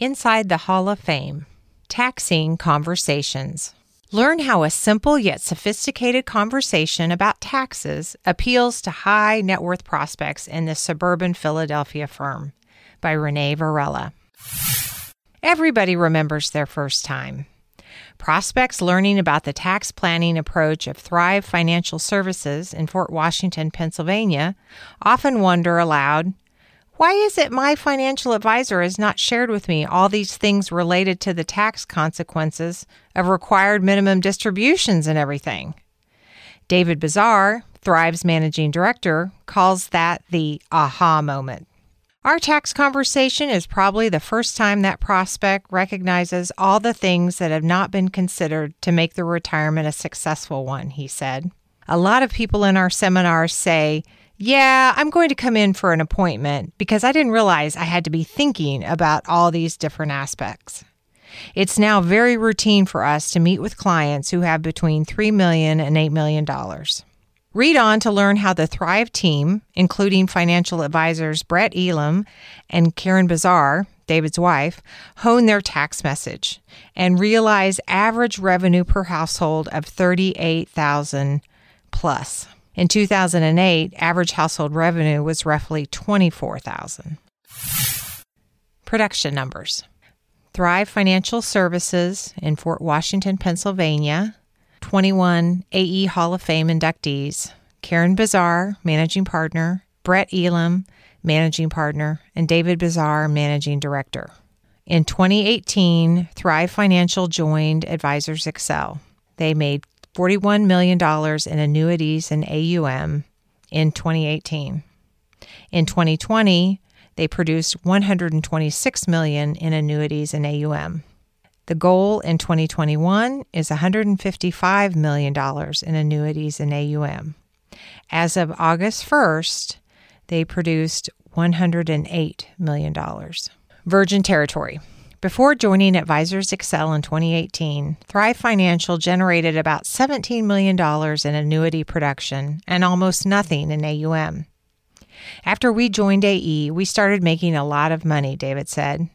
Inside the Hall of Fame Taxing Conversations. Learn how a simple yet sophisticated conversation about taxes appeals to high net worth prospects in this suburban Philadelphia firm by Renee Varela. Everybody remembers their first time. Prospects learning about the tax planning approach of Thrive Financial Services in Fort Washington, Pennsylvania, often wonder aloud why is it my financial advisor has not shared with me all these things related to the tax consequences of required minimum distributions and everything? David Bazaar, Thrive's managing director, calls that the aha moment. Our tax conversation is probably the first time that prospect recognizes all the things that have not been considered to make the retirement a successful one, he said. A lot of people in our seminars say, yeah, I'm going to come in for an appointment because I didn't realize I had to be thinking about all these different aspects. It's now very routine for us to meet with clients who have between $3 million and $8 million. Read on to learn how the Thrive team, including financial advisors Brett Elam and Karen Bazaar, David's wife, hone their tax message and realize average revenue per household of 38,000 plus. In 2008, average household revenue was roughly 24,000. Production numbers. Thrive Financial Services in Fort Washington, Pennsylvania, 21 AE Hall of Fame inductees, Karen Bazaar, managing partner, Brett Elam, managing partner, and David Bazaar, managing director. In 2018, Thrive Financial joined Advisors Excel. They made $41 million in annuities and AUM in 2018. In 2020, they produced 126 million in annuities and AUM. The goal in 2021 is $155 million in annuities and AUM. As of August 1st, they produced $108 million. Virgin Territory. Before joining Advisors Excel in 2018, Thrive Financial generated about $17 million in annuity production and almost nothing in AUM. After we joined AE, we started making a lot of money, David said.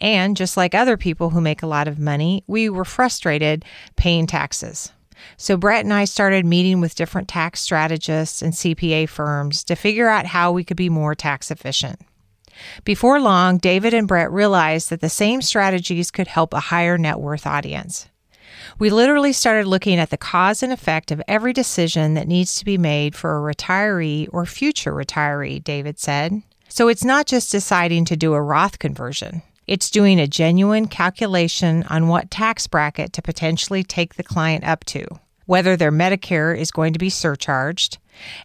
And just like other people who make a lot of money, we were frustrated paying taxes. So Brett and I started meeting with different tax strategists and CPA firms to figure out how we could be more tax efficient. Before long, David and Brett realized that the same strategies could help a higher net worth audience. We literally started looking at the cause and effect of every decision that needs to be made for a retiree or future retiree, David said. So it's not just deciding to do a Roth conversion. It's doing a genuine calculation on what tax bracket to potentially take the client up to, whether their Medicare is going to be surcharged,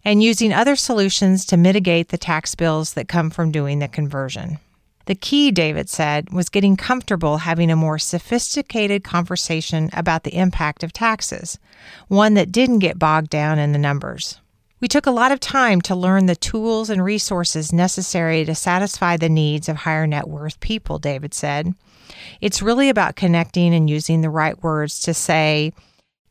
and using other solutions to mitigate the tax bills that come from doing the conversion. The key, David said, was getting comfortable having a more sophisticated conversation about the impact of taxes, one that didn't get bogged down in the numbers. We took a lot of time to learn the tools and resources necessary to satisfy the needs of higher net worth people, David said. It's really about connecting and using the right words to say,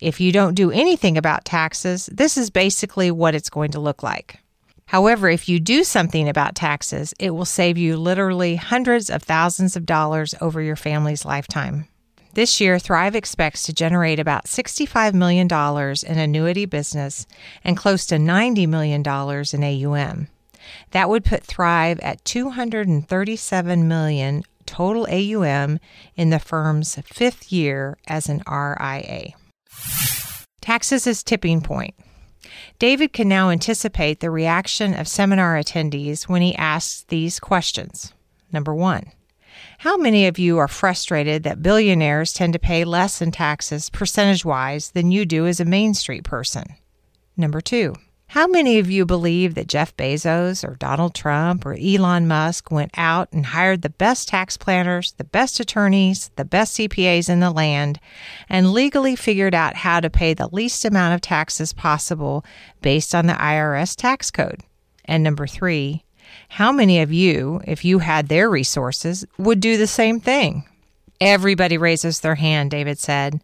if you don't do anything about taxes, this is basically what it's going to look like. However, if you do something about taxes, it will save you literally hundreds of thousands of dollars over your family's lifetime. This year, Thrive expects to generate about $65 million in annuity business and close to $90 million in AUM. That would put Thrive at 237 million total AUM in the firm's fifth year as an RIA. Taxes is tipping point. David can now anticipate the reaction of seminar attendees when he asks these questions. Number one, how many of you are frustrated that billionaires tend to pay less in taxes percentage wise than you do as a Main Street person? Number two, how many of you believe that Jeff Bezos or Donald Trump or Elon Musk went out and hired the best tax planners, the best attorneys, the best CPAs in the land, and legally figured out how to pay the least amount of taxes possible based on the IRS tax code? And number three, how many of you, if you had their resources, would do the same thing? Everybody raises their hand, David said.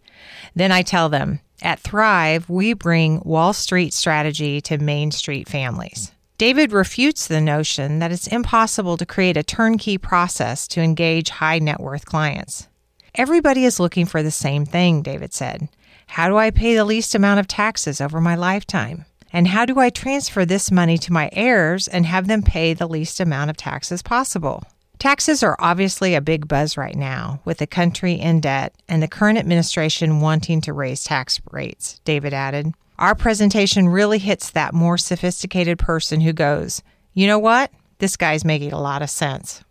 Then I tell them, at Thrive, we bring Wall Street strategy to Main Street families. David refutes the notion that it's impossible to create a turnkey process to engage high net worth clients. Everybody is looking for the same thing, David said. How do I pay the least amount of taxes over my lifetime? And how do I transfer this money to my heirs and have them pay the least amount of taxes possible? Taxes are obviously a big buzz right now, with the country in debt and the current administration wanting to raise tax rates, David added. Our presentation really hits that more sophisticated person who goes, you know what? This guy's making a lot of sense.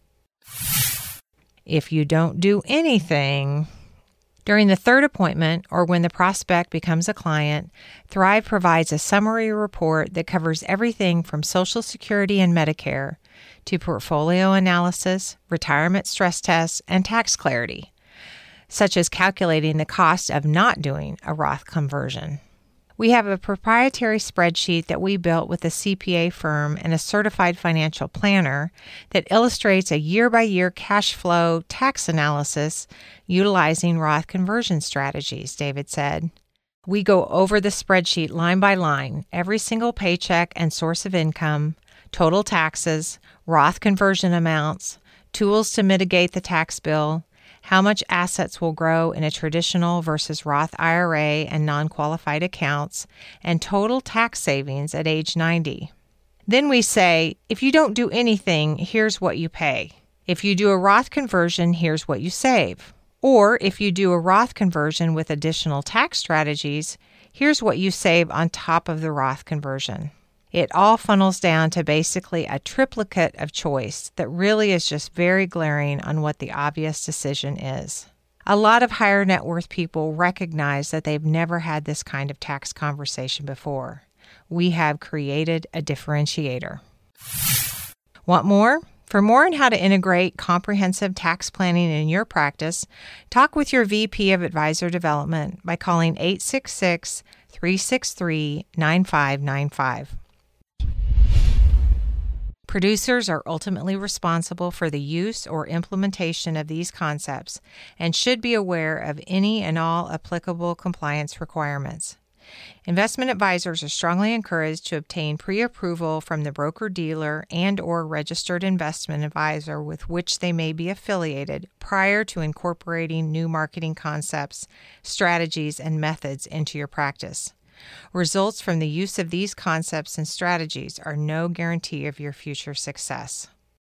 If you don't do anything, during the third appointment or when the prospect becomes a client, Thrive provides a summary report that covers everything from Social Security and Medicare to portfolio analysis, retirement stress tests, and tax clarity, such as calculating the cost of not doing a Roth conversion. We have a proprietary spreadsheet that we built with a CPA firm and a certified financial planner that illustrates a year by year cash flow tax analysis utilizing Roth conversion strategies, David said. We go over the spreadsheet line by line, every single paycheck and source of income, total taxes, Roth conversion amounts, tools to mitigate the tax bill, how much assets will grow in a traditional versus Roth IRA and non qualified accounts, and total tax savings at age 90. Then we say, if you don't do anything, here's what you pay. If you do a Roth conversion, here's what you save. Or if you do a Roth conversion with additional tax strategies, here's what you save on top of the Roth conversion. It all funnels down to basically a triplicate of choice that really is just very glaring on what the obvious decision is. A lot of higher net worth people recognize that they've never had this kind of tax conversation before. We have created a differentiator. Want more? For more on how to integrate comprehensive tax planning in your practice, talk with your VP of Advisor Development by calling 866 363 9595. Producers are ultimately responsible for the use or implementation of these concepts and should be aware of any and all applicable compliance requirements. Investment advisors are strongly encouraged to obtain pre-approval from the broker-dealer and or registered investment advisor with which they may be affiliated prior to incorporating new marketing concepts, strategies, and methods into your practice. Results from the use of these concepts and strategies are no guarantee of your future success.